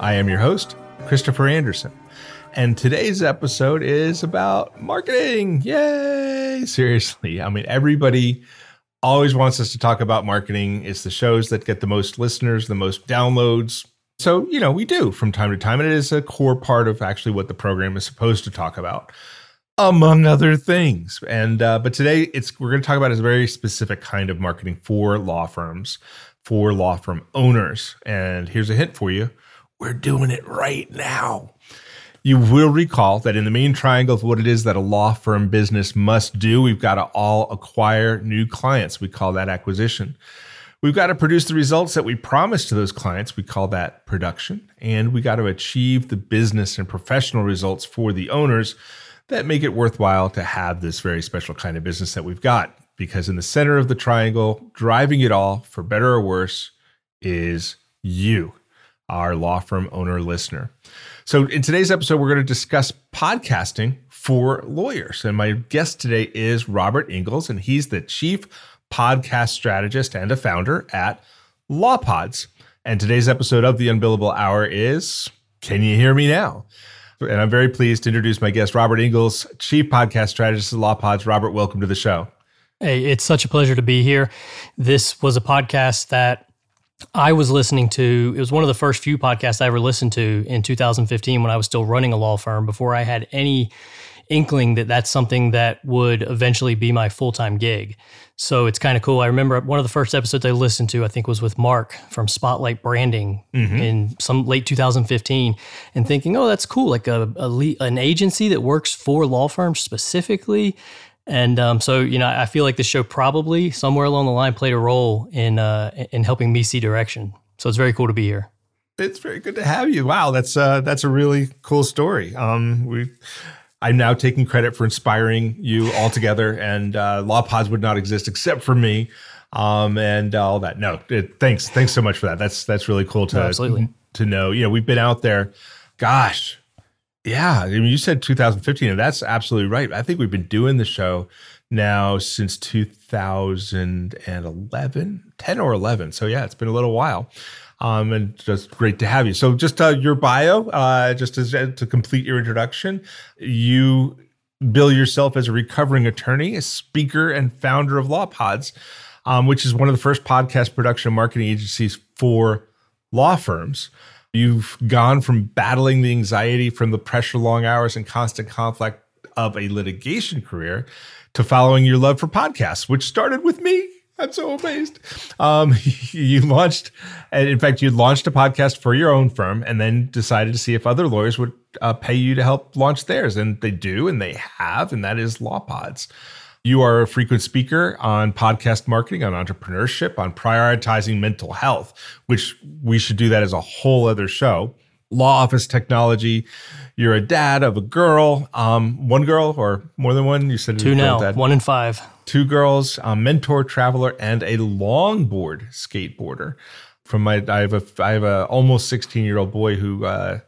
I am your host, Christopher Anderson. And today's episode is about marketing. Yay! Seriously. I mean, everybody always wants us to talk about marketing. It's the shows that get the most listeners, the most downloads. So, you know, we do from time to time. And it is a core part of actually what the program is supposed to talk about, among other things. And, uh, but today it's, we're going to talk about a very specific kind of marketing for law firms, for law firm owners. And here's a hint for you we're doing it right now. You will recall that in the main triangle of what it is that a law firm business must do, we've got to all acquire new clients. We call that acquisition. We've got to produce the results that we promise to those clients. We call that production. And we got to achieve the business and professional results for the owners that make it worthwhile to have this very special kind of business that we've got. Because in the center of the triangle, driving it all, for better or worse, is you our law firm owner listener. So, in today's episode, we're going to discuss podcasting for lawyers. And my guest today is Robert Ingalls, and he's the chief podcast strategist and a founder at LawPods. And today's episode of the Unbillable Hour is Can You Hear Me Now? And I'm very pleased to introduce my guest, Robert Ingalls, chief podcast strategist at LawPods. Robert, welcome to the show. Hey, it's such a pleasure to be here. This was a podcast that I was listening to, it was one of the first few podcasts I ever listened to in 2015 when I was still running a law firm before I had any inkling that that's something that would eventually be my full time gig. So it's kind of cool. I remember one of the first episodes I listened to, I think, was with Mark from Spotlight Branding mm-hmm. in some late 2015, and thinking, oh, that's cool. Like a, a an agency that works for law firms specifically and um, so, you know, I feel like the show probably somewhere along the line played a role in uh, in helping me see direction. So it's very cool to be here. It's very good to have you. Wow, that's uh, that's a really cool story. Um, we. I'm now taking credit for inspiring you altogether, and uh, Law Pods would not exist except for me, um, and all that. No, it, thanks, thanks so much for that. That's that's really cool to absolutely. to know. You know, we've been out there. Gosh, yeah, I mean, you said 2015, and that's absolutely right. I think we've been doing the show now since 2011, 10 or 11. So yeah, it's been a little while. Um, and just great to have you. So just uh, your bio, uh, just as, uh, to complete your introduction, you bill yourself as a recovering attorney, a speaker, and founder of LawPods, um, which is one of the first podcast production marketing agencies for law firms. You've gone from battling the anxiety from the pressure, long hours, and constant conflict of a litigation career to following your love for podcasts, which started with me. I'm so amazed. Um, you launched, and in fact, you launched a podcast for your own firm, and then decided to see if other lawyers would uh, pay you to help launch theirs, and they do, and they have, and that is LawPods. You are a frequent speaker on podcast marketing, on entrepreneurship, on prioritizing mental health, which we should do that as a whole other show. Law office technology. You're a dad of a girl, um, one girl or more than one. You said two now, dad. one in five. Two girls, a mentor, traveler, and a longboard skateboarder. From my, I have a, I have a almost 16 year old boy who uh,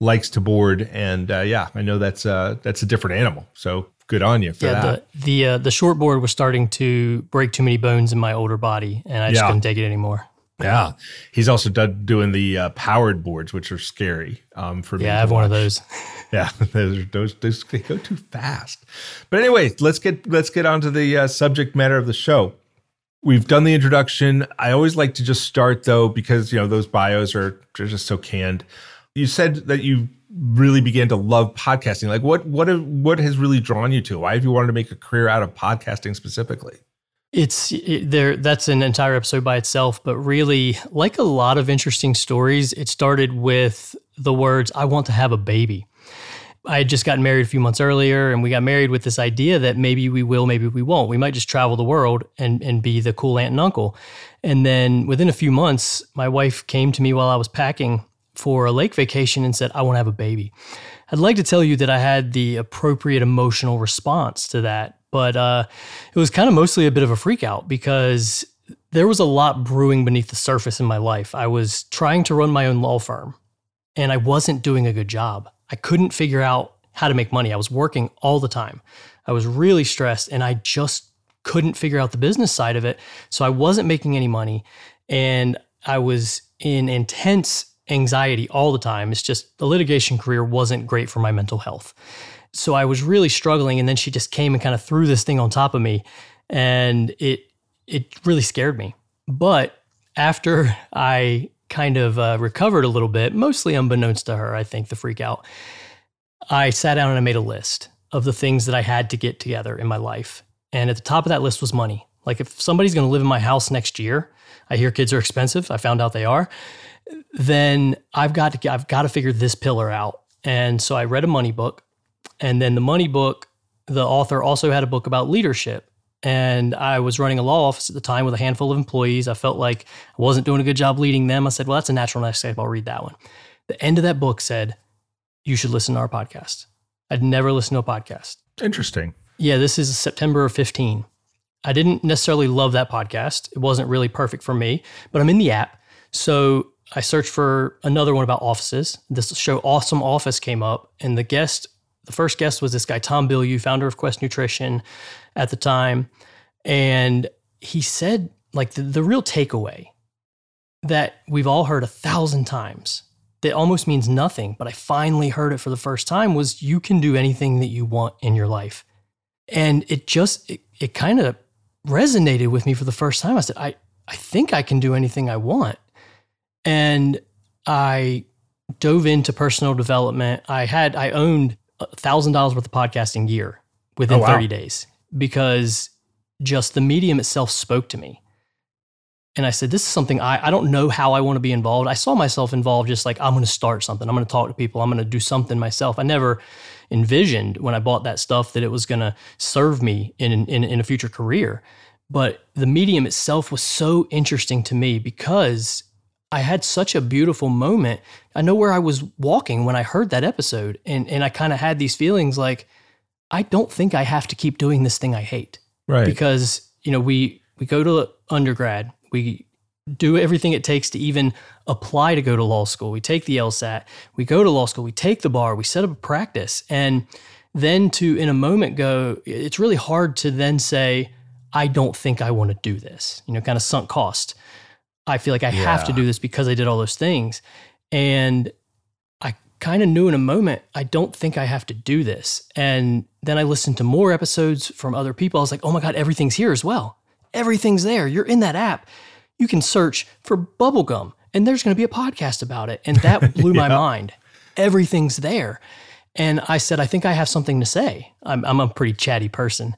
likes to board, and uh, yeah, I know that's uh, that's a different animal. So good on you for yeah, that. The the, uh, the shortboard was starting to break too many bones in my older body, and I just yeah. couldn't take it anymore. Yeah, he's also done doing the uh, powered boards, which are scary um, for me. Yeah, I have watch. one of those. yeah, those, those those they go too fast. But anyway, let's get let's get on to the uh, subject matter of the show. We've done the introduction. I always like to just start though because you know those bios are they're just so canned. You said that you really began to love podcasting? Like what what what has really drawn you to? Why have you wanted to make a career out of podcasting specifically? It's it, there. That's an entire episode by itself. But really, like a lot of interesting stories, it started with the words "I want to have a baby." I had just gotten married a few months earlier, and we got married with this idea that maybe we will, maybe we won't. We might just travel the world and and be the cool aunt and uncle. And then within a few months, my wife came to me while I was packing for a lake vacation and said, I want to have a baby. I'd like to tell you that I had the appropriate emotional response to that, but uh, it was kind of mostly a bit of a freak out because there was a lot brewing beneath the surface in my life. I was trying to run my own law firm and I wasn't doing a good job. I couldn't figure out how to make money. I was working all the time. I was really stressed and I just couldn't figure out the business side of it. So I wasn't making any money and I was in intense anxiety all the time. It's just the litigation career wasn't great for my mental health. So I was really struggling and then she just came and kind of threw this thing on top of me and it it really scared me. But after I kind of uh, recovered a little bit, mostly unbeknownst to her, I think the freak out, I sat down and I made a list of the things that I had to get together in my life. And at the top of that list was money. Like if somebody's going to live in my house next year, I hear kids are expensive. I found out they are. Then I've got to I've got to figure this pillar out. And so I read a money book, and then the money book, the author also had a book about leadership. And I was running a law office at the time with a handful of employees. I felt like I wasn't doing a good job leading them. I said, "Well, that's a natural next step. I'll read that one." The end of that book said, "You should listen to our podcast." I'd never listened to a podcast. Interesting. Yeah, this is September of 15. I didn't necessarily love that podcast. It wasn't really perfect for me, but I'm in the app. So I searched for another one about offices. This show Awesome Office came up, and the guest, the first guest was this guy, Tom Bilyeu, founder of Quest Nutrition at the time. And he said, like, the, the real takeaway that we've all heard a thousand times that almost means nothing, but I finally heard it for the first time was you can do anything that you want in your life. And it just, it, it kind of resonated with me for the first time. I said, I, I think I can do anything I want. And I dove into personal development. I had, I owned a thousand dollars worth of podcasting gear within oh, wow. 30 days because just the medium itself spoke to me. And I said, this is something I, I don't know how I want to be involved. I saw myself involved just like, I'm going to start something. I'm going to talk to people. I'm going to do something myself. I never envisioned when I bought that stuff that it was going to serve me in, in, in a future career. But the medium itself was so interesting to me because I had such a beautiful moment. I know where I was walking when I heard that episode. And, and I kind of had these feelings like, I don't think I have to keep doing this thing I hate. Right. Because, you know, we, we go to undergrad, we do everything it takes to even apply to go to law school. We take the LSAT, we go to law school, we take the bar, we set up a practice. And then to, in a moment, go, it's really hard to then say, I don't think I want to do this, you know, kind of sunk cost. I feel like I yeah. have to do this because I did all those things. And I kind of knew in a moment, I don't think I have to do this. And then I listened to more episodes from other people. I was like, oh my God, everything's here as well. Everything's there. You're in that app. You can search for bubblegum and there's going to be a podcast about it. And that blew yeah. my mind. Everything's there. And I said, I think I have something to say. I'm, I'm a pretty chatty person.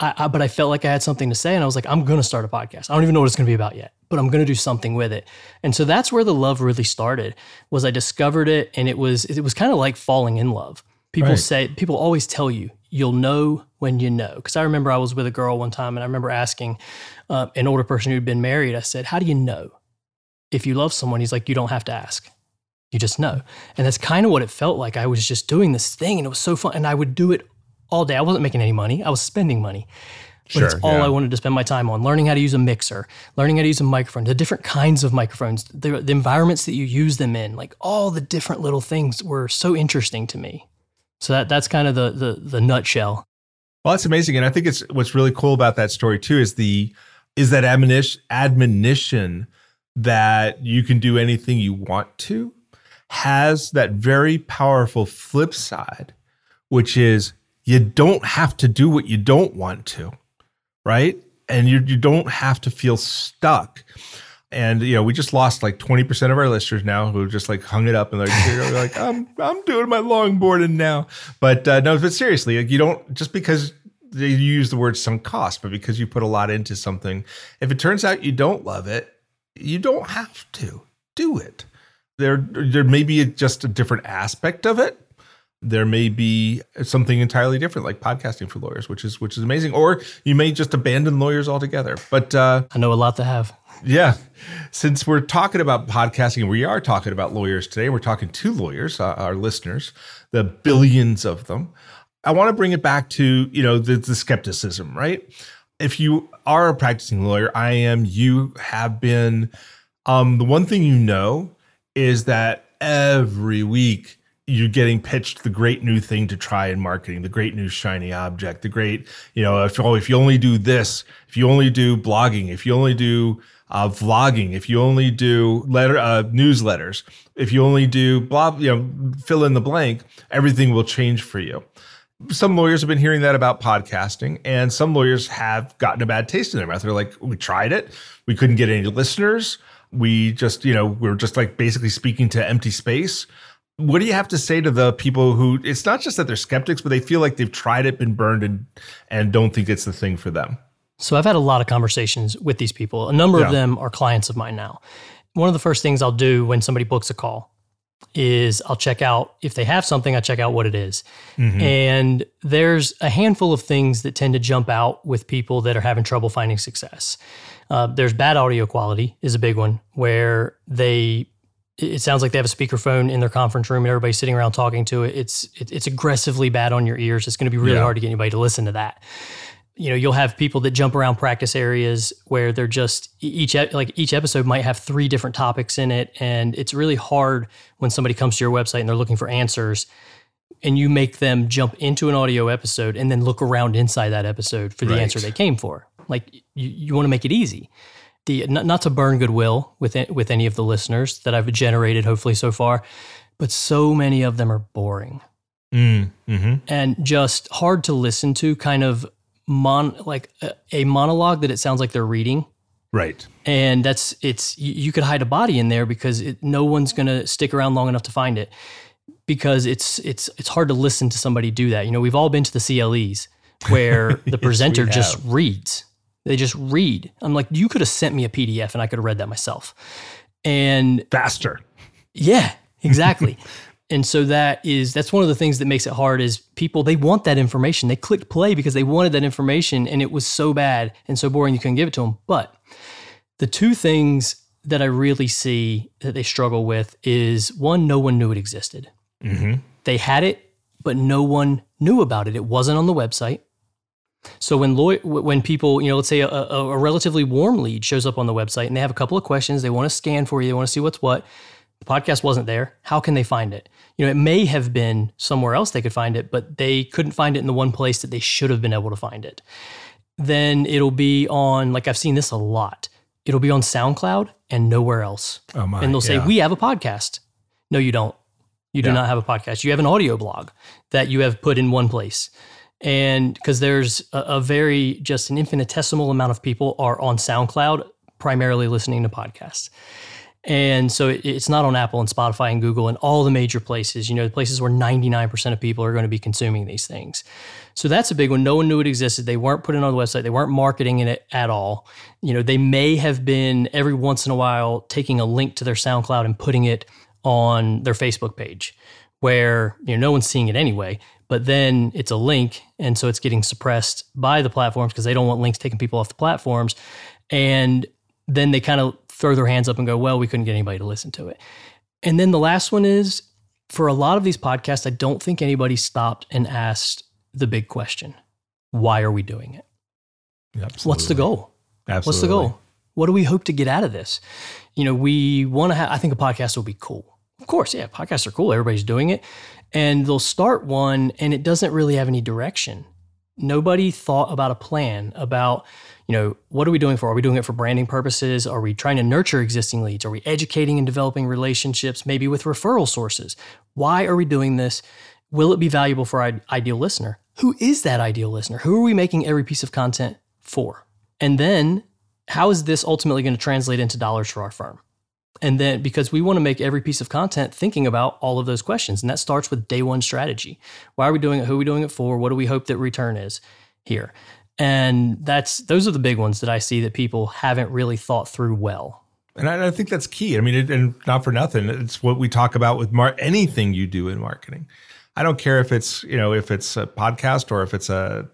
I, I, but I felt like I had something to say, and I was like, I'm going to start a podcast. I don't even know what it's going to be about yet, but I'm going to do something with it. And so that's where the love really started. Was I discovered it, and it was it was kind of like falling in love. People right. say people always tell you you'll know when you know. Because I remember I was with a girl one time, and I remember asking uh, an older person who'd been married. I said, "How do you know if you love someone?" He's like, "You don't have to ask." You just know. And that's kind of what it felt like. I was just doing this thing and it was so fun. And I would do it all day. I wasn't making any money. I was spending money. But sure, it's all yeah. I wanted to spend my time on learning how to use a mixer, learning how to use a microphone, the different kinds of microphones, the, the environments that you use them in, like all the different little things were so interesting to me. So that that's kind of the the, the nutshell. Well, that's amazing, and I think it's what's really cool about that story too is the is that admonition admonition that you can do anything you want to has that very powerful flip side, which is you don't have to do what you don't want to, right? And you, you don't have to feel stuck. And you know, we just lost like 20% of our listeners now who just like hung it up and like, like, I'm I'm doing my longboarding now. But uh, no, but seriously, like you don't just because you use the word sunk cost, but because you put a lot into something, if it turns out you don't love it, you don't have to do it. There there may be just a different aspect of it there may be something entirely different like podcasting for lawyers which is which is amazing. Or you may just abandon lawyers altogether. But uh, I know a lot to have. yeah. Since we're talking about podcasting we are talking about lawyers today. We're talking to lawyers uh, our listeners the billions of them. I want to bring it back to you know the, the skepticism right? If you are a practicing lawyer i am you have been um, the one thing you know is that every week you're getting pitched the great new thing to try in marketing, the great new shiny object, the great, you know, if, oh, if you only do this, if you only do blogging, if you only do uh, vlogging, if you only do letter uh, newsletters, if you only do blah, you know, fill in the blank, everything will change for you. Some lawyers have been hearing that about podcasting, and some lawyers have gotten a bad taste in their mouth. They're like, we tried it, we couldn't get any listeners. We just, you know, we're just like basically speaking to empty space. What do you have to say to the people who it's not just that they're skeptics, but they feel like they've tried it, been burned, and and don't think it's the thing for them? So I've had a lot of conversations with these people. A number Yeah. of them are clients of mine now. One of the first things I'll do when somebody books a call is I'll check out if they have something, I check out what it is. And there's a handful of things that tend to jump out with people that are having trouble finding success. Uh, there's bad audio quality is a big one where they it sounds like they have a speakerphone in their conference room and everybody's sitting around talking to it. It's it, it's aggressively bad on your ears. It's going to be really Yeah. hard to get anybody to listen to that you know you'll have people that jump around practice areas where they're just each like each episode might have three different topics in it and it's really hard when somebody comes to your website and they're looking for answers and you make them jump into an audio episode and then look around inside that episode for the Right. answer they came for like you, you want to make it easy the not, not to burn goodwill with with any of the listeners that I've generated hopefully so far but so many of them are boring. Mm, hmm and just hard to listen to kind of mon like a, a monologue that it sounds like they're reading. Right. and that's it's you, you could hide a body in there because it, no one's going to stick around long enough to find it because it's it's it's hard to listen to somebody do that. You know we've all been to the CLEs where the presenter just reads they just read i'm like you could have sent me a pdf and i could have read that myself and Faster. yeah, exactly. and so that is that's one of the things that makes it hard is people they want that information. They clicked play because they wanted that information and it was so bad and so boring you couldn't give it to them. But the two things that I really see that they struggle with is one, no one knew it existed. hmm They had it, but no one knew about it. It wasn't on the website. So when law- when people, you know, let's say a, a, a relatively warm lead shows up on the website and they have a couple of questions, they want to scan for you, they want to see what's what. The podcast wasn't there. How can they find it? You know, it may have been somewhere else they could find it, but they couldn't find it in the one place that they should have been able to find it. Then it'll be on, like I've seen this a lot. It'll be on SoundCloud and nowhere else Oh my. and they'll say. We have a podcast. No, you don't. You do Yeah. not have a podcast. You have an audio blog that you have put in one place. And because there's a, a very, just an infinitesimal amount of people are on SoundCloud, primarily listening to podcasts. And so it, it's not on Apple and Spotify and Google and all the major places, you know, the places where 99% of people are going to be consuming these things. So that's a big one. No one knew it existed. They weren't putting it on the website. They weren't marketing it at all. You know, they may have been every once in a while taking a link to their SoundCloud and putting it on their Facebook page where, you know, no one's seeing it anyway, but then it's a link. And so it's getting suppressed by the platforms because they don't want links taking people off the platforms. And then they kind of throw their hands up and go, well, we couldn't get anybody to listen to it. And then the last one is for a lot of these podcasts, I don't think anybody stopped and asked the big question why are we doing it? What's the goal? Absolutely. What's the goal? What do we hope to get out of this? You know, we want to have, I think a podcast will be cool. Of course, yeah, podcasts are cool. Everybody's doing it. And they'll start one and it doesn't really have any direction. Nobody thought about a plan about, you know, what are we doing for? Are we doing it for branding purposes? Are we trying to nurture existing leads? Are we educating and developing relationships, maybe with referral sources? Why are we doing this? Will it be valuable for our ideal listener? Who is that ideal listener? Who are we making every piece of content for? And then how is this ultimately going to translate into dollars for our firm? And then because we want to make every piece of content thinking about all of those questions. And that starts with day one strategy. Why are we doing it? Who are we doing it for? What do we hope that return is here? And that's those are the big ones that I see that people haven't really thought through well. And I, I think that's key. I mean, it, and not for nothing, it's what we talk about with mar- anything you do in marketing. I don't care if it's you know if it's a podcast or if it's a,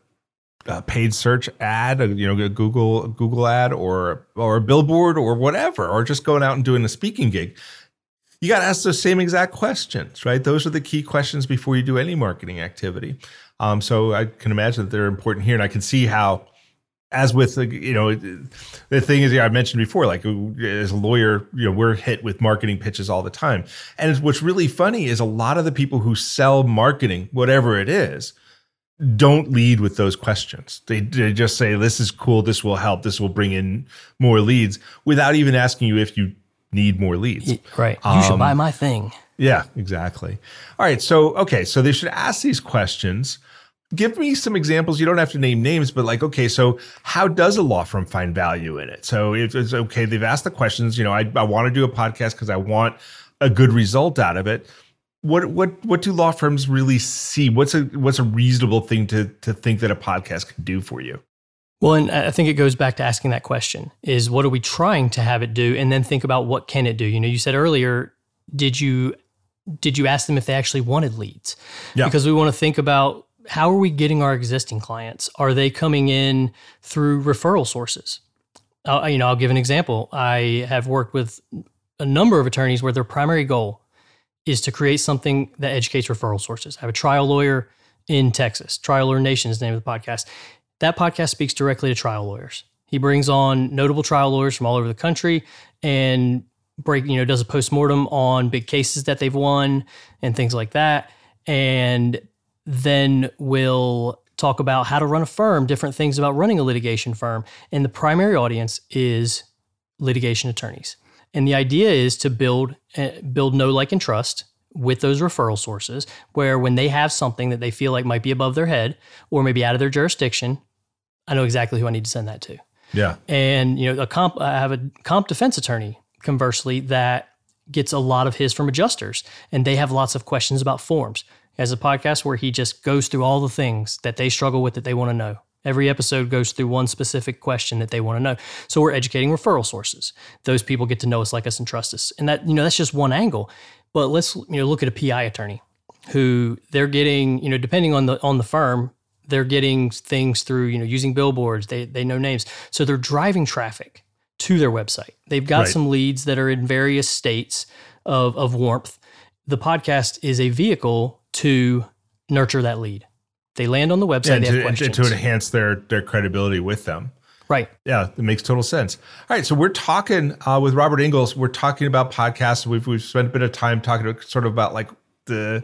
a paid search ad, a, you know, a Google Google ad or or a billboard or whatever, or just going out and doing a speaking gig. You got to ask those same exact questions, right? Those are the key questions before you do any marketing activity. Um, so I can imagine that they're important here, and I can see how as with you know the thing is yeah, I mentioned before like as a lawyer you know we're hit with marketing pitches all the time and what's really funny is a lot of the people who sell marketing whatever it is don't lead with those questions. They, they just say this is cool. This will help. This will bring in more leads without even asking you if you need more leads. Right. You um, should buy my thing. Yeah exactly. All right so okay so they should ask these questions. Give me some examples. You don't have to name names, but like, okay, so how does a law firm find value in it? So if it's okay, they've asked the questions, you know, I, I want to do a podcast because I want a good result out of it. What what what do law firms really see? What's a what's a reasonable thing to to think that a podcast can do for you? Well, and I think it goes back to asking that question is what are we trying to have it do? And then think about what can it do? You know, you said earlier, did you did you ask them if they actually wanted leads? Yeah. Because we want to think about how are we getting our existing clients? Are they coming in through referral sources? Uh, you know, I'll give an example. I have worked with a number of attorneys where their primary goal is to create something that educates referral sources. I have a trial lawyer in Texas. Trial Lawyer Nation is the name of the podcast. That podcast speaks directly to trial lawyers. He brings on notable trial lawyers from all over the country and break, you know, does a postmortem on big cases that they've won and things like that. And then we'll talk about how to run a firm, different things about running a litigation firm. And the primary audience is litigation attorneys. And the idea is to build uh, build know like and trust with those referral sources where when they have something that they feel like might be above their head or maybe out of their jurisdiction, I know exactly who I need to send that to. Yeah. And you know, a comp I have a comp defense attorney conversely that gets a lot of his from adjusters and they have lots of questions about forms as a podcast where he just goes through all the things that they struggle with that they want to know. Every episode goes through one specific question that they want to know. So we're educating referral sources. Those people get to know us, like us, and trust us. And that, you know, that's just one angle. But let's, you know, look at a PI attorney who they're getting, you know, depending on the on the firm, they're getting things through, you know, using billboards. They they know names. So they're driving traffic to their website. They've got right. some leads that are in various states of of warmth. The podcast is a vehicle to nurture that lead. They land on the website. Yeah, to, to, enhance their their credibility with them. Right. Yeah, it makes total sense. All right, so we're talking uh, with Robert Ingalls. We're talking about podcasts. We've we've spent a bit of time talking sort of about like the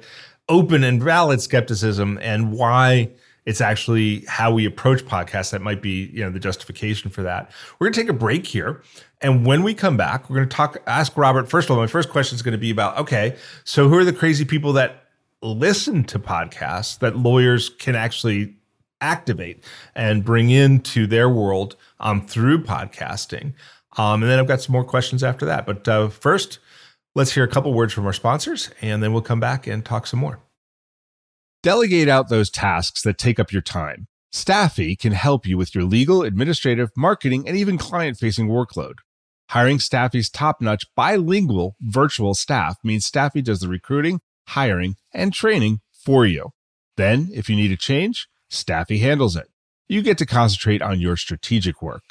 open and valid skepticism and why it's actually how we approach podcasts that might be you know the justification for that. We're gonna take a break here, and when we come back, we're gonna talk. Ask Robert. First of all, my first question is going to be about okay, so who are the crazy people that listen to podcasts that lawyers can actually activate and bring into their world um, through podcasting. Um, and then I've got some more questions after that. But uh, first, let's hear a couple words from our sponsors, and then we'll come back and talk some more. Delegate out those tasks that take up your time. Staffy can help you with your legal, administrative, marketing, and even client facing workload. Hiring Staffy's top notch bilingual virtual staff means Staffy does the recruiting hiring, and training for you. Then, if you need a change, Staffy handles it. You get to concentrate on your strategic work.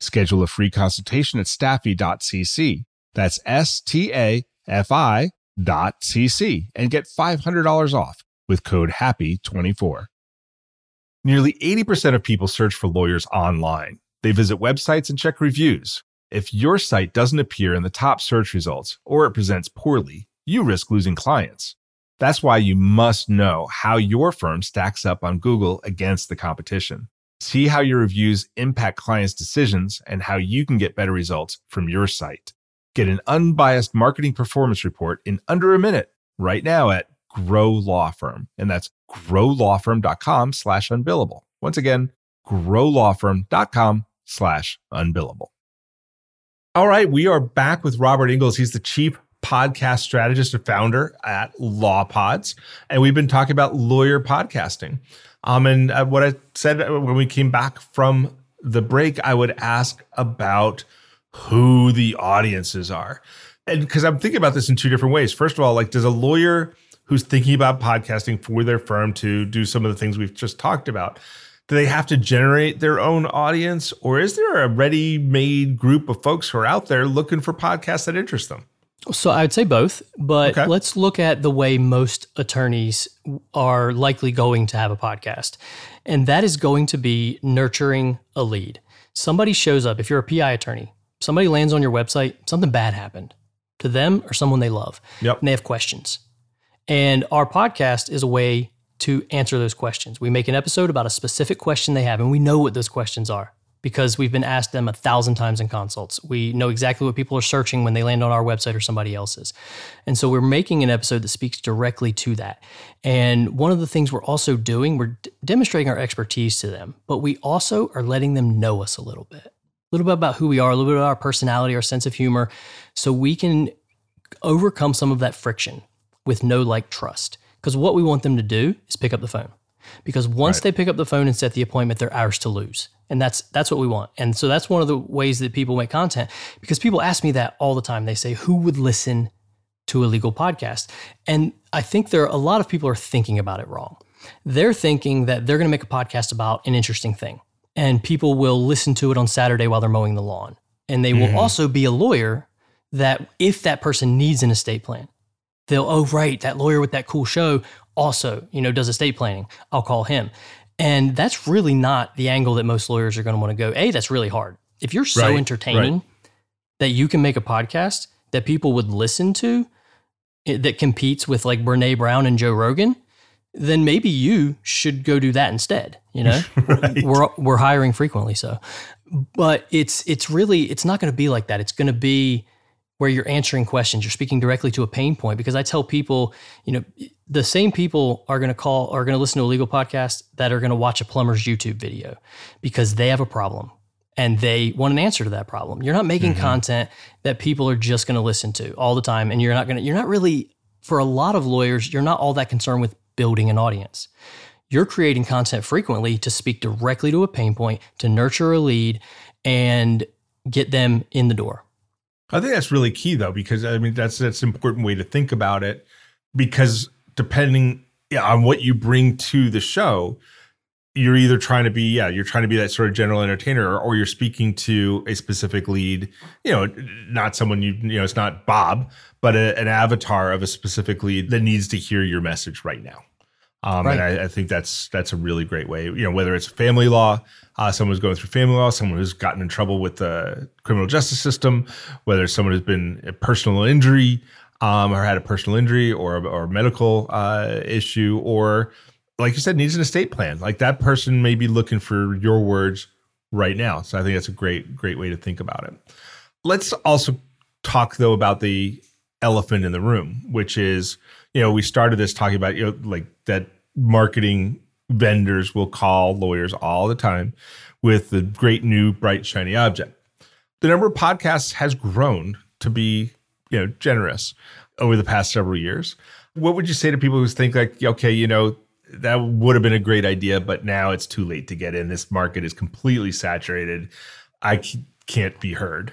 Schedule a free consultation at staffy.cc. That's S T A F I dot cc and get $500 off with code HAPPY24. Nearly 80% of people search for lawyers online. They visit websites and check reviews. If your site doesn't appear in the top search results or it presents poorly, you risk losing clients. That's why you must know how your firm stacks up on Google against the competition. See how your reviews impact clients' decisions and how you can get better results from your site. Get an unbiased marketing performance report in under a minute right now at Grow Law Firm. And that's growlawfirm.com slash unbillable. Once again, growlawfirm.com slash unbillable. All right, we are back with Robert Ingalls. He's the chief podcast strategist and founder at Law Pods, and we've been talking about lawyer podcasting. Um, and uh, what I said when we came back from the break, I would ask about who the audiences are, and because I'm thinking about this in two different ways. First of all, like, does a lawyer who's thinking about podcasting for their firm to do some of the things we've just talked about? Do they have to generate their own audience, or is there a ready made group of folks who are out there looking for podcasts that interest them? So I would say both, but Okay. let's look at the way most attorneys are likely going to have a podcast. And that is going to be nurturing a lead. Somebody shows up, if you're a PI attorney, somebody lands on your website, something bad happened to them or someone they love. Yep. And they have questions. And our podcast is a way to answer those questions. We make an episode about a specific question they have, and we know what those questions are because we've been asked them a thousand times in consults. We know exactly what people are searching when they land on our website or somebody else's. And so we're making an episode that speaks directly to that. And one of the things we're also doing, we're d- demonstrating our expertise to them, but we also are letting them know us a little bit. A little bit about who we are, a little bit about our personality, our sense of humor, so we can overcome some of that friction with no like trust. Because what we want them to do is pick up the phone. Because once Right. they pick up the phone and set the appointment, they're ours to lose. And that's that's what we want. And so that's one of the ways that people make content. Because people ask me that all the time. They say, who would listen to a legal podcast? And I think there are a lot of people are thinking about it wrong. They're thinking that they're going to make a podcast about an interesting thing. And people will listen to it on Saturday while they're mowing the lawn. And they will mm-hmm. also be a lawyer that if that person needs an estate plan, they'll oh right that lawyer with that cool show also you know does estate planning i'll call him and that's really not the angle that most lawyers are going to want to go. A that's really hard. If you're so Right, entertaining right. that you can make a podcast that people would listen to eh, that competes with like brene brown and joe rogan then maybe you should go do that instead you know? Right. we're we're hiring frequently so. But it's it's really it's not going to be like that. It's going to be where you're answering questions you're speaking directly to a pain point because i tell people you know the same people are going to call are going to listen to a legal podcast that are going to watch a plumber's youtube video because they have a problem and they want an answer to that problem. You're not making mm-hmm. content that people are just going to listen to all the time and you're not going to you're not really for a lot of lawyers you're not all that concerned with building an audience. You're creating content frequently to speak directly to a pain point, to nurture a lead, and get them in the door. I think that's really key though, because I mean that's that's an important way to think about it. Because depending on what you bring to the show, you're either trying to be yeah, you're trying to be that sort of general entertainer, or, or you're speaking to a specific lead. You know, not someone you you know, it's not Bob, but a, an avatar of a specific lead that needs to hear your message right now. Um, Right. And I, I think that's that's a really great way. You know, whether it's family law, uh, someone who's going through family law, someone who's gotten in trouble with the criminal justice system, whether it's someone who's been a personal injury um, or had a personal injury or or a medical uh, issue, or like you said, needs an estate plan. Like that person may be looking for your words right now. So I think that's a great great way to think about it. Let's also talk though about the elephant in the room, which is, you know, we started this talking about, you know, like that marketing vendors will call lawyers all the time with the great new bright shiny object. The number of podcasts has grown to be, you know, generous over the past several years. What would you say to people who think like, okay, you know, that would have been a great idea, but now it's too late to get in. This market is completely saturated. I can't be heard.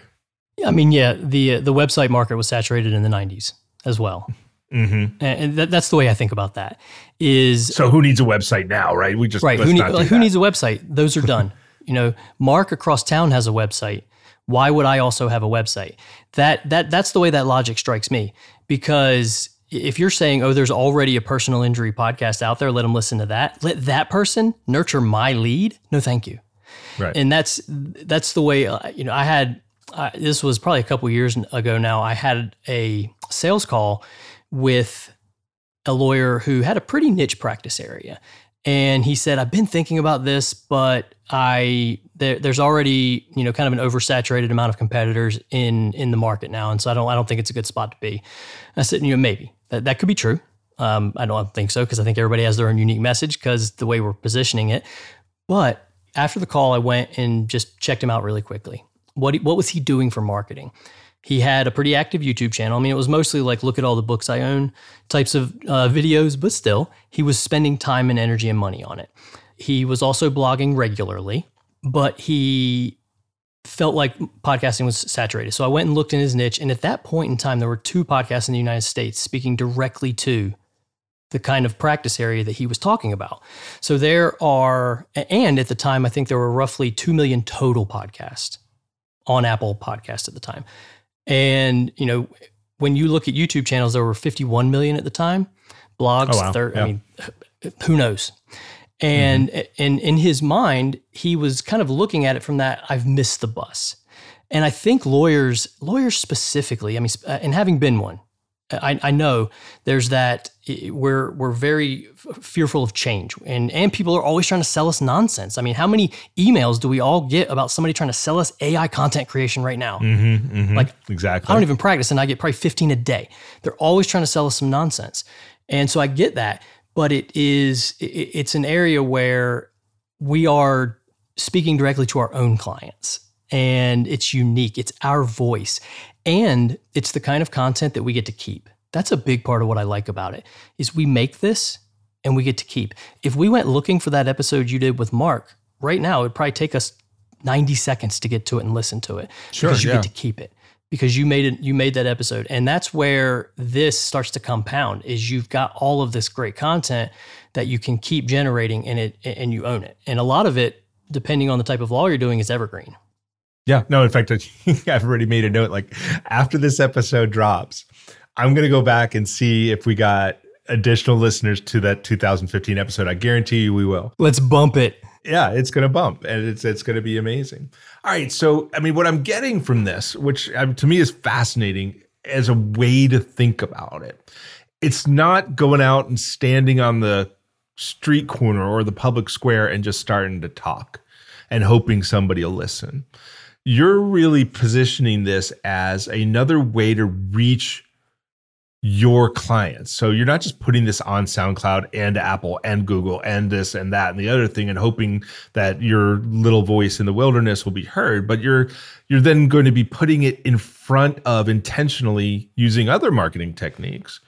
Yeah, I mean, yeah, the uh, the website market was saturated in the '90s as well, hmm and, that, that's the way I think about that. Is So who needs a website now, right? We just right? Who, need, like, who needs a website? Those are done. you know, Mark across town has a website. Why would I also have a website? That that that's the way that logic strikes me. Because if you're saying, oh, there's already a personal injury podcast out there, let them listen to that. Let that person nurture my lead. No, thank you. right? and that's that's the way uh, you know i had I, this was probably a couple years ago now i had a sales call with a lawyer who had a pretty niche practice area. And he said i've been thinking about this but i there, there's already you know kind of an oversaturated amount of competitors in in the market now and so i don't i don't think it's a good spot to be. I said you know maybe. That, that could be true. Um, i don't think so because i think everybody has their own unique message because the way we're positioning it. But after the call, I went and just checked him out really quickly. What what was he doing for marketing? He had a pretty active YouTube channel. I mean, it was mostly like look at all the books I own types of uh, videos, but still, he was spending time and energy and money on it. He was also blogging regularly, but he felt like podcasting was saturated. So I went and looked in his niche, and at that point in time, there were two podcasts in the United States speaking directly to the kind of practice area that he was talking about. So there are, and at the time, I think there were roughly 2 million total podcasts on Apple Podcast at the time. And, you know, when you look at YouTube channels, there were 51 million at the time. Blogs, Oh, wow. thir- Yeah. I mean, who knows? And, and in his mind, he was kind of looking at it from that I've missed the bus. And I think lawyers, lawyers specifically, I mean, uh, and having been one, I, I know there's that we're we're very fearful of change, and and people are always trying to sell us nonsense. I mean, how many emails do we all get about somebody trying to sell us AI content creation right now? Mm-hmm, mm-hmm. Like, exactly. I don't even practice, and I get probably 15 a day. They're always trying to sell us some nonsense, and so I get that. But it is i- i- it's an area where we are speaking directly to our own clients, and it's unique. It's our voice, and it's the kind of content that we get to keep. That's a big part of what I like about it. Is we make this and we get to keep. If we went looking for that episode you did with Mark right now, it'd probably take us 90 seconds to get to it and listen to it Sure, because you yeah. get to keep it because you made it you made that episode and that's where this starts to compound is you've got all of this great content that you can keep generating and it and you own it and a lot of it depending on the type of law you're doing is evergreen Yeah, no, in fact, I've already made a note. Like after this episode drops, I'm going to go back and see if we got additional listeners to that 2015 episode. I guarantee you we will. let's bump it Yeah, it's going to bump and it's it's going to be amazing. All right, so I mean what I'm getting from this, which um, to me is fascinating as a way to think about it. It's not going out and standing on the street corner or the public square and just starting to talk and hoping somebody will listen. You're really positioning this as another way to reach your clients. So you're not just putting this on SoundCloud and Apple and Google and this and that and the other thing and hoping that your little voice in the wilderness will be heard, but you're you're then going to be putting it in front of intentionally using other marketing techniques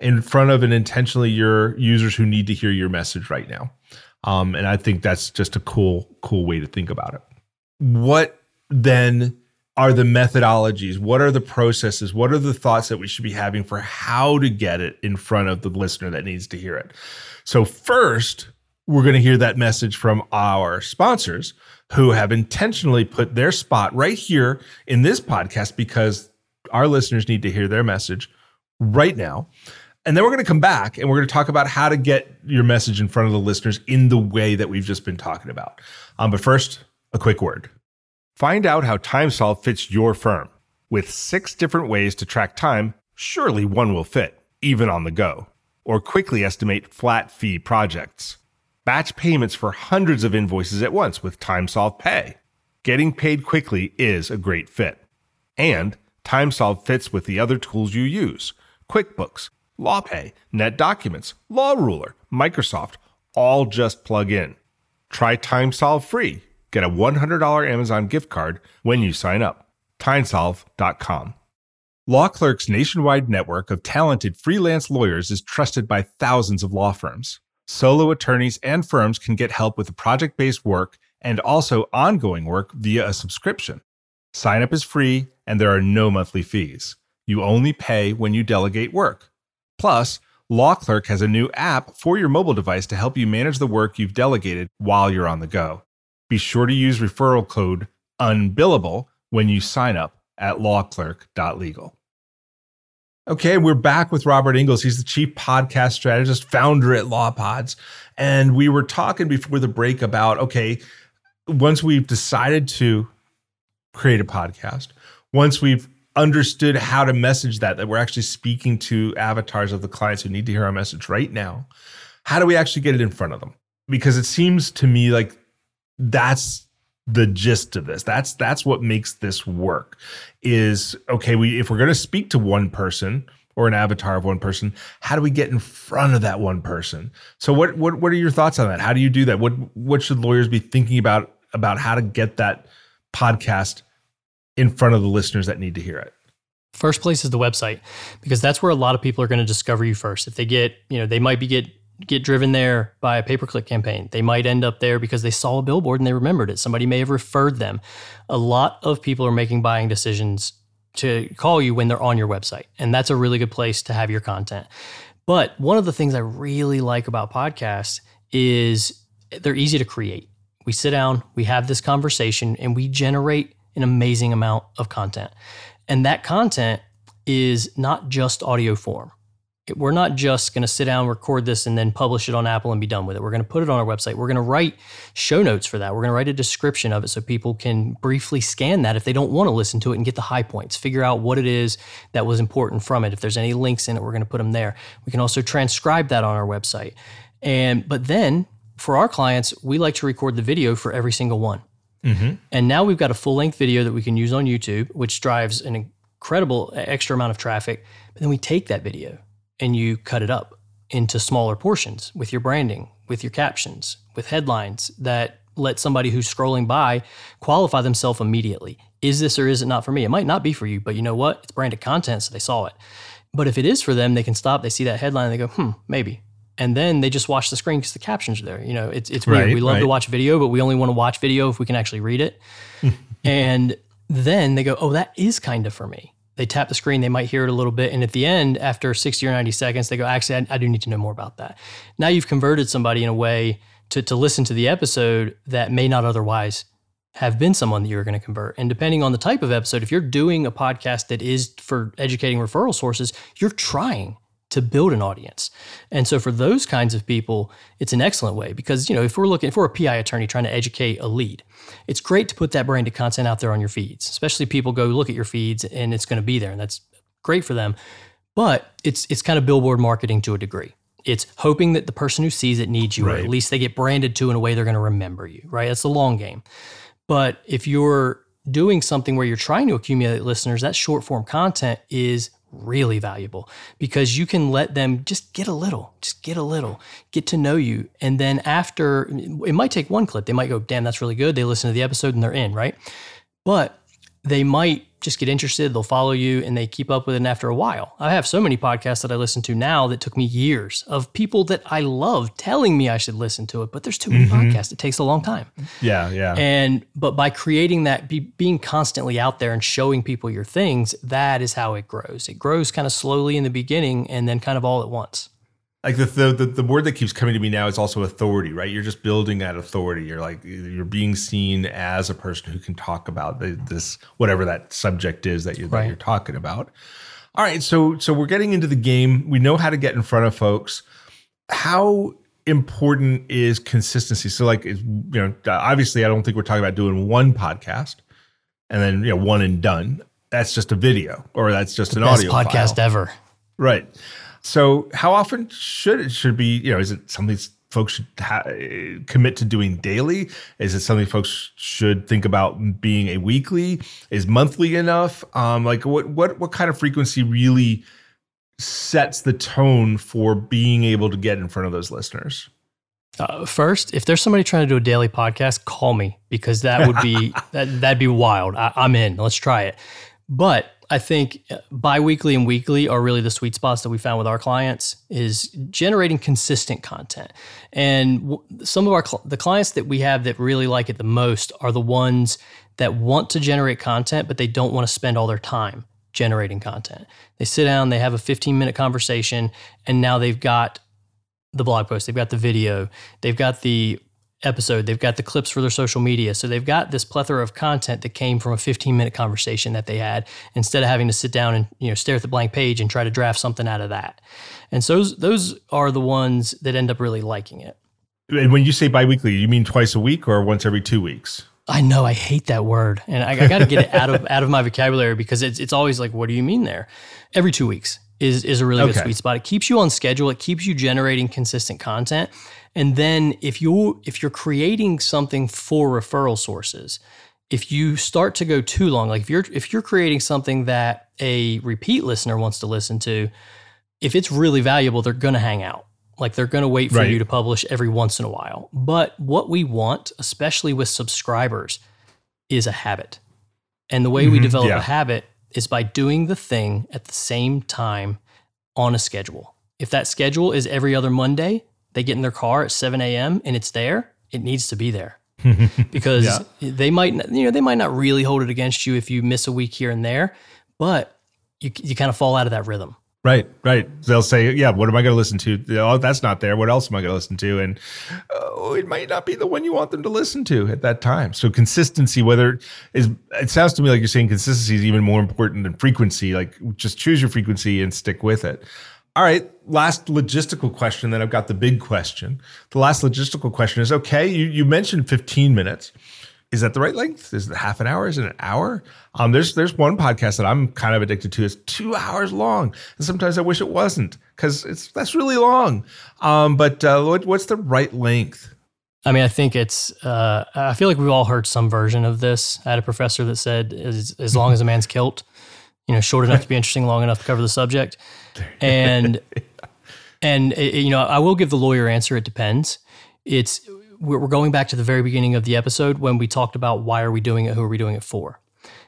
in front of and intentionally your users who need to hear your message right now. Um, and I think that's just a cool, cool way to think about it. What then are the methodologies? What are the processes? What are the thoughts that we should be having for how to get it in front of the listener that needs to hear it? So, first, we're going to hear that message from our sponsors who have intentionally put their spot right here in this podcast because our listeners need to hear their message right now. And then we're going to come back and we're going to talk about how to get your message in front of the listeners in the way that we've just been talking about. Um, but first, a quick word. Find out how TimeSolve fits your firm. With six different ways to track time, surely one will fit, even on the go. Or quickly estimate flat fee projects. Batch payments for hundreds of invoices at once with TimeSolve Pay. Getting paid quickly is a great fit. And TimeSolve fits with the other tools you use QuickBooks, LawPay, NetDocuments, LawRuler, Microsoft, all just plug in. Try TimeSolve free. Get a $100 Amazon gift card when you sign up. TimeSolve.com. Law Clerk's nationwide network of talented freelance lawyers is trusted by thousands of law firms. Solo attorneys and firms can get help with project based work and also ongoing work via a subscription. Sign up is free and there are no monthly fees. You only pay when you delegate work. Plus, Law Clerk has a new app for your mobile device to help you manage the work you've delegated while you're on the go. Be sure to use referral code UNBILLABLE when you sign up at lawclerk.legal. Okay, we're back with Robert Ingalls. He's the chief podcast strategist, founder at LawPods. And we were talking before the break about okay, once we've decided to create a podcast, once we've understood how to message that, that we're actually speaking to avatars of the clients who need to hear our message right now, how do we actually get it in front of them? Because it seems to me like that's the gist of this. That's that's what makes this work. Is okay, we if we're going to speak to one person or an avatar of one person, how do we get in front of that one person? So what what what are your thoughts on that? How do you do that? What what should lawyers be thinking about about how to get that podcast in front of the listeners that need to hear it? First place is the website because that's where a lot of people are going to discover you first. If they get, you know, they might be get get driven there by a pay-per-click campaign. They might end up there because they saw a billboard and they remembered it. Somebody may have referred them. A lot of people are making buying decisions to call you when they're on your website. And that's a really good place to have your content. But one of the things I really like about podcasts is they're easy to create. We sit down, we have this conversation, and we generate an amazing amount of content. And that content is not just audio form. We're not just going to sit down, record this, and then publish it on Apple and be done with it. We're going to put it on our website. We're going to write show notes for that. We're going to write a description of it so people can briefly scan that if they don't want to listen to it and get the high points, figure out what it is that was important from it. If there's any links in it, we're going to put them there. We can also transcribe that on our website. And but then for our clients, we like to record the video for every single one. Mm-hmm. And now we've got a full length video that we can use on YouTube, which drives an incredible extra amount of traffic. But then we take that video and you cut it up into smaller portions with your branding, with your captions, with headlines that let somebody who's scrolling by qualify themselves immediately. Is this or is it not for me? It might not be for you, but you know what? It's branded content, so they saw it. But if it is for them, they can stop, they see that headline, and they go, hmm, maybe. And then they just watch the screen because the captions are there. You know, it's, it's weird. Right, we love right. to watch video, but we only want to watch video if we can actually read it. and then they go, oh, that is kind of for me they tap the screen, they might hear it a little bit. And at the end, after 60 or 90 seconds, they go, actually, I, I, do need to know more about that. Now you've converted somebody in a way to, to listen to the episode that may not otherwise have been someone that you're going to convert. And depending on the type of episode, if you're doing a podcast that is for educating referral sources, you're trying to build an audience. And so for those kinds of people, it's an excellent way because, you know, if we're looking for a PI attorney trying to educate a lead, it's great to put that branded content out there on your feeds, especially people go look at your feeds and it's going to be there and that's great for them. But it's it's kind of billboard marketing to a degree. It's hoping that the person who sees it needs you, right. or at least they get branded to in a way they're going to remember you, right? That's the long game. But if you're doing something where you're trying to accumulate listeners, that short form content is really valuable because you can let them just get a little, just get a little, get to know you. And then after, it might take one clip. They might go, damn, that's really good. They listen to the episode and they're in, right? But they might just get interested, they'll follow you, and they keep up with it. And after a while, I have so many podcasts that I listen to now that took me years of people that I love telling me I should listen to it, but there's too many mm-hmm. podcasts. It takes a long time. Yeah, yeah. And but by creating that, be, being constantly out there and showing people your things, that is how it grows. It grows kind of slowly in the beginning, and then kind of all at once like the, the the word that keeps coming to me now is also authority right? You're just building that authority. You're like you're being seen as a person who can talk about the, this whatever that subject is that you're, right. that you're talking about. All right so so we're getting into the game. We know how to get in front of folks. How important is consistency? So like you know obviously i don't think we're talking about doing one podcast and then you know one and done. That's just a video or that's just the an audio podcast file. ever. Right so, how often should it should be? You know, is it something folks should ha- commit to doing daily? Is it something folks should think about being a weekly? Is monthly enough? Um, like what what what kind of frequency really sets the tone for being able to get in front of those listeners? Uh, first, if there's somebody trying to do a daily podcast, call me because that would be that that'd be wild. I, I'm in. Let's try it. But I think uh, biweekly and weekly are really the sweet spots that we found with our clients is generating consistent content. And w- some of our cl- the clients that we have that really like it the most are the ones that want to generate content but they don't want to spend all their time generating content. They sit down, they have a 15 minute conversation and now they've got the blog post, they've got the video, they've got the episode. They've got the clips for their social media. So they've got this plethora of content that came from a 15 minute conversation that they had instead of having to sit down and you know stare at the blank page and try to draft something out of that. And so those, those are the ones that end up really liking it. And when you say biweekly, you mean twice a week or once every two weeks? I know I hate that word, and I, I got to get it out of out of my vocabulary because it's it's always like, what do you mean there? Every two weeks is is a really okay. good sweet spot. It keeps you on schedule. It keeps you generating consistent content, and then if you if you're creating something for referral sources, if you start to go too long, like if you're if you're creating something that a repeat listener wants to listen to, if it's really valuable, they're going to hang out. Like they're going to wait for right. you to publish every once in a while. But what we want, especially with subscribers, is a habit. And the way mm-hmm, we develop yeah. a habit is by doing the thing at the same time on a schedule. If that schedule is every other Monday, they get in their car at 7 a.m. and it's there, it needs to be there. because yeah. they might you know they might not really hold it against you if you miss a week here and there, but you you kind of fall out of that rhythm. Right, right. They'll say, "Yeah, what am I going to listen to? Oh, that's not there. What else am I going to listen to?" And oh, it might not be the one you want them to listen to at that time. So consistency, whether is it sounds to me like you're saying consistency is even more important than frequency. Like just choose your frequency and stick with it. All right, last logistical question. Then I've got the big question. The last logistical question is: Okay, you you mentioned 15 minutes is that the right length? Is it half an hour? Is it an hour? Um, there's there's one podcast that I'm kind of addicted to. It's two hours long, and sometimes I wish it wasn't because it's that's really long. Um, but uh, what, what's the right length? I mean, I think it's. Uh, I feel like we've all heard some version of this. I had a professor that said, "as, as long as a man's kilt, you know, short enough to be interesting, long enough to cover the subject." And and it, you know, I will give the lawyer answer. It depends. It's we're going back to the very beginning of the episode when we talked about why are we doing it, who are we doing it for?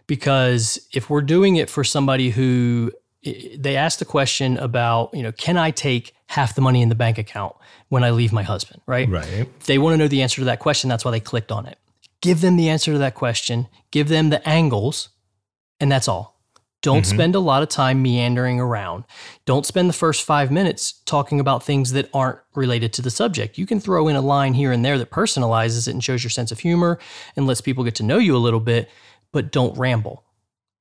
Because if we're doing it for somebody who they asked the question about, you know, can I take half the money in the bank account when I leave my husband, right? Right. they want to know the answer to that question. That's why they clicked on it. Give them the answer to that question, give them the angles, and that's all. Don't mm-hmm. spend a lot of time meandering around. Don't spend the first five minutes talking about things that aren't related to the subject. You can throw in a line here and there that personalizes it and shows your sense of humor and lets people get to know you a little bit, but don't ramble.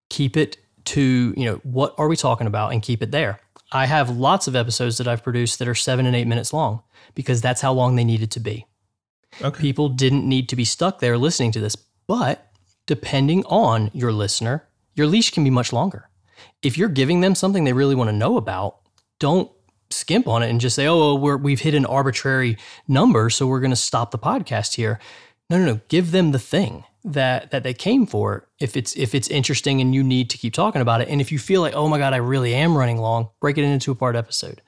Keep it to, you know, what are we talking about and keep it there. I have lots of episodes that I've produced that are seven and eight minutes long because that's how long they needed to be. Okay. People didn't need to be stuck there listening to this, but depending on your listener your leash can be much longer. If you're giving them something they really want to know about, don't skimp on it and just say, "Oh, well, we have hit an arbitrary number, so we're going to stop the podcast here." No, no, no. Give them the thing that that they came for. If it's if it's interesting and you need to keep talking about it, and if you feel like, "Oh my god, I really am running long," break it into a part episode.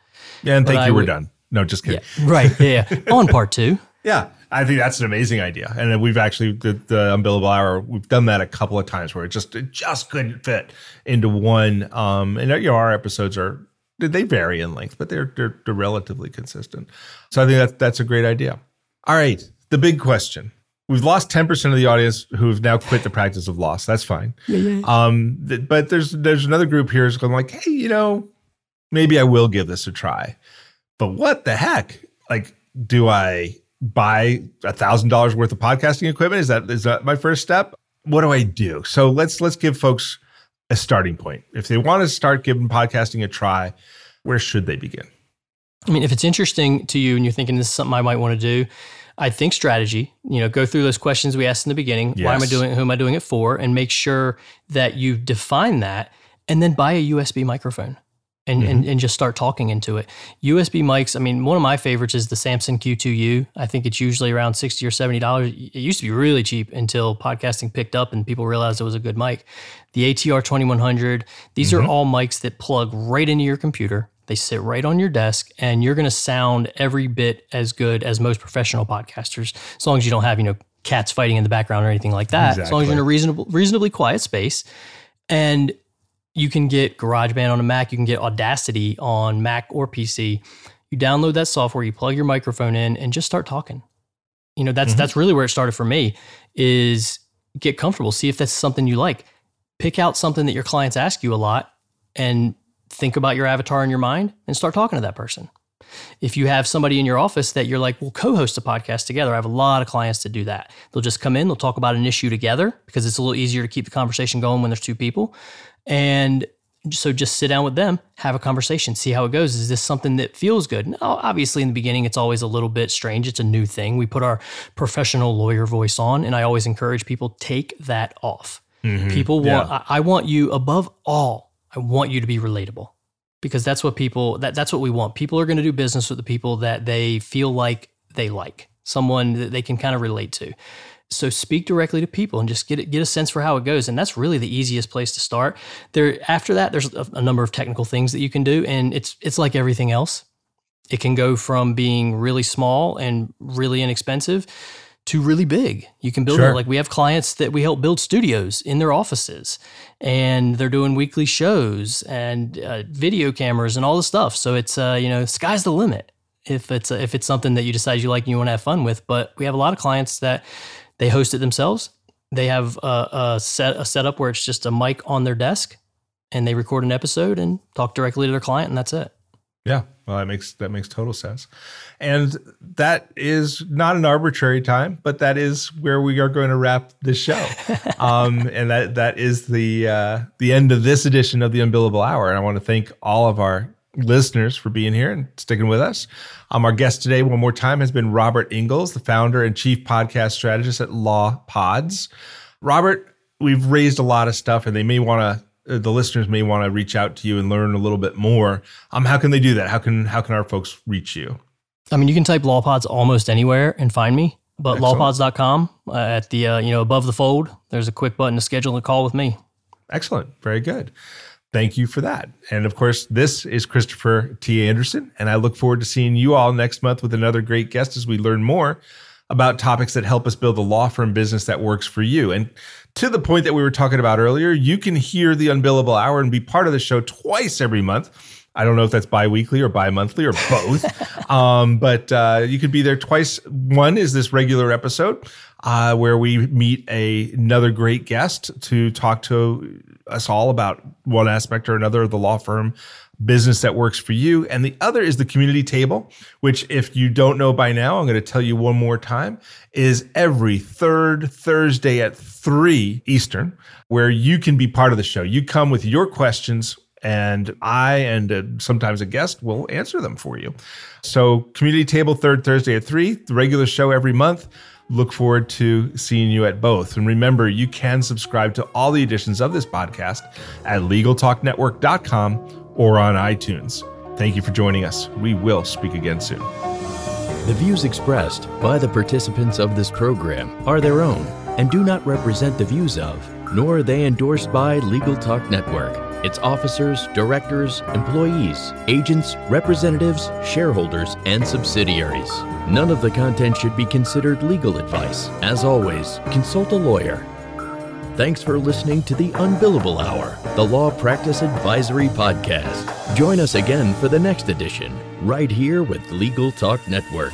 Yeah, and but thank I you. Would, we're done. No, just kidding. Yeah, right. Yeah. on part two. Yeah, I think that's an amazing idea, and we've actually the, the unbillable hour. We've done that a couple of times where it just it just couldn't fit into one. Um, and you know, our episodes are they vary in length, but they're, they're they're relatively consistent. So I think that that's a great idea. All right, the big question. We've lost ten percent of the audience who've now quit the practice of loss. That's fine. Um, th- but there's there's another group here who's going like, hey, you know, maybe I will give this a try. But what the heck? Like, do I buy a thousand dollars worth of podcasting equipment? Is that is that my first step? What do I do? So let's let's give folks a starting point. If they want to start giving podcasting a try, where should they begin? I mean, if it's interesting to you and you're thinking this is something I might want to do, I think strategy. You know, go through those questions we asked in the beginning. Yes. Why am I doing it? Who am I doing it for? And make sure that you define that, and then buy a USB microphone and, mm-hmm. and, and just start talking into it. USB mics, I mean, one of my favorites is the Samson Q2U. I think it's usually around 60 or $70. It used to be really cheap until podcasting picked up and people realized it was a good mic. The ATR 2100, these mm-hmm. are all mics that plug right into your computer. They sit right on your desk and you're going to sound every bit as good as most professional podcasters as long as you don't have, you know, cats fighting in the background or anything like that. Exactly. As long as you're in a reasonable reasonably quiet space. And you can get GarageBand on a Mac, you can get Audacity on Mac or PC. You download that software, you plug your microphone in, and just start talking. You know, that's mm-hmm. that's really where it started for me. Is get comfortable, see if that's something you like. Pick out something that your clients ask you a lot, and think about your avatar in your mind, and start talking to that person. If you have somebody in your office that you're like, we'll co host a podcast together, I have a lot of clients to do that. They'll just come in, they'll talk about an issue together because it's a little easier to keep the conversation going when there's two people. And so just sit down with them, have a conversation, see how it goes. Is this something that feels good? Now, obviously, in the beginning, it's always a little bit strange. It's a new thing. We put our professional lawyer voice on, and I always encourage people take that off. Mm-hmm. People want. Yeah. I, I want you above all. I want you to be relatable because that's what people. That that's what we want. People are going to do business with the people that they feel like they like, someone that they can kind of relate to. So speak directly to people and just get get a sense for how it goes, and that's really the easiest place to start. There after that, there's a, a number of technical things that you can do, and it's it's like everything else. It can go from being really small and really inexpensive to really big. You can build sure. it. Like we have clients that we help build studios in their offices, and they're doing weekly shows and uh, video cameras and all the stuff. So it's uh, you know sky's the limit if it's if it's something that you decide you like and you want to have fun with. But we have a lot of clients that they host it themselves. They have a, a set a setup where it's just a mic on their desk, and they record an episode and talk directly to their client, and that's it. Yeah, well, that makes that makes total sense, and that is not an arbitrary time, but that is where we are going to wrap the show, um, and that that is the uh, the end of this edition of the Unbillable Hour. And I want to thank all of our listeners for being here and sticking with us. Um, our guest today, one more time, has been Robert Ingalls, the founder and chief podcast strategist at Law Pods. Robert, we've raised a lot of stuff, and they may want to uh, the listeners may want to reach out to you and learn a little bit more. Um, how can they do that? How can how can our folks reach you? I mean, you can type lawpods almost anywhere and find me. But Excellent. lawpods.com uh, at the uh, you know above the fold, there's a quick button to schedule a call with me. Excellent, very good. Thank you for that. And of course, this is Christopher T. Anderson, and I look forward to seeing you all next month with another great guest as we learn more about topics that help us build a law firm business that works for you. And to the point that we were talking about earlier, you can hear the Unbillable Hour and be part of the show twice every month. I don't know if that's bi-weekly or bi-monthly or both, um, but uh, you could be there twice. One is this regular episode uh, where we meet a, another great guest to talk to us all about one aspect or another of the law firm business that works for you. And the other is the community table, which, if you don't know by now, I'm going to tell you one more time, is every third Thursday at 3 Eastern, where you can be part of the show. You come with your questions. And I and uh, sometimes a guest will answer them for you. So, community table third Thursday at three, the regular show every month. Look forward to seeing you at both. And remember, you can subscribe to all the editions of this podcast at LegalTalkNetwork.com or on iTunes. Thank you for joining us. We will speak again soon. The views expressed by the participants of this program are their own and do not represent the views of, nor are they endorsed by Legal Talk Network, its officers, directors, employees, agents, representatives, shareholders, and subsidiaries. None of the content should be considered legal advice. As always, consult a lawyer Thanks for listening to the Unbillable Hour, the Law Practice Advisory Podcast. Join us again for the next edition, right here with Legal Talk Network.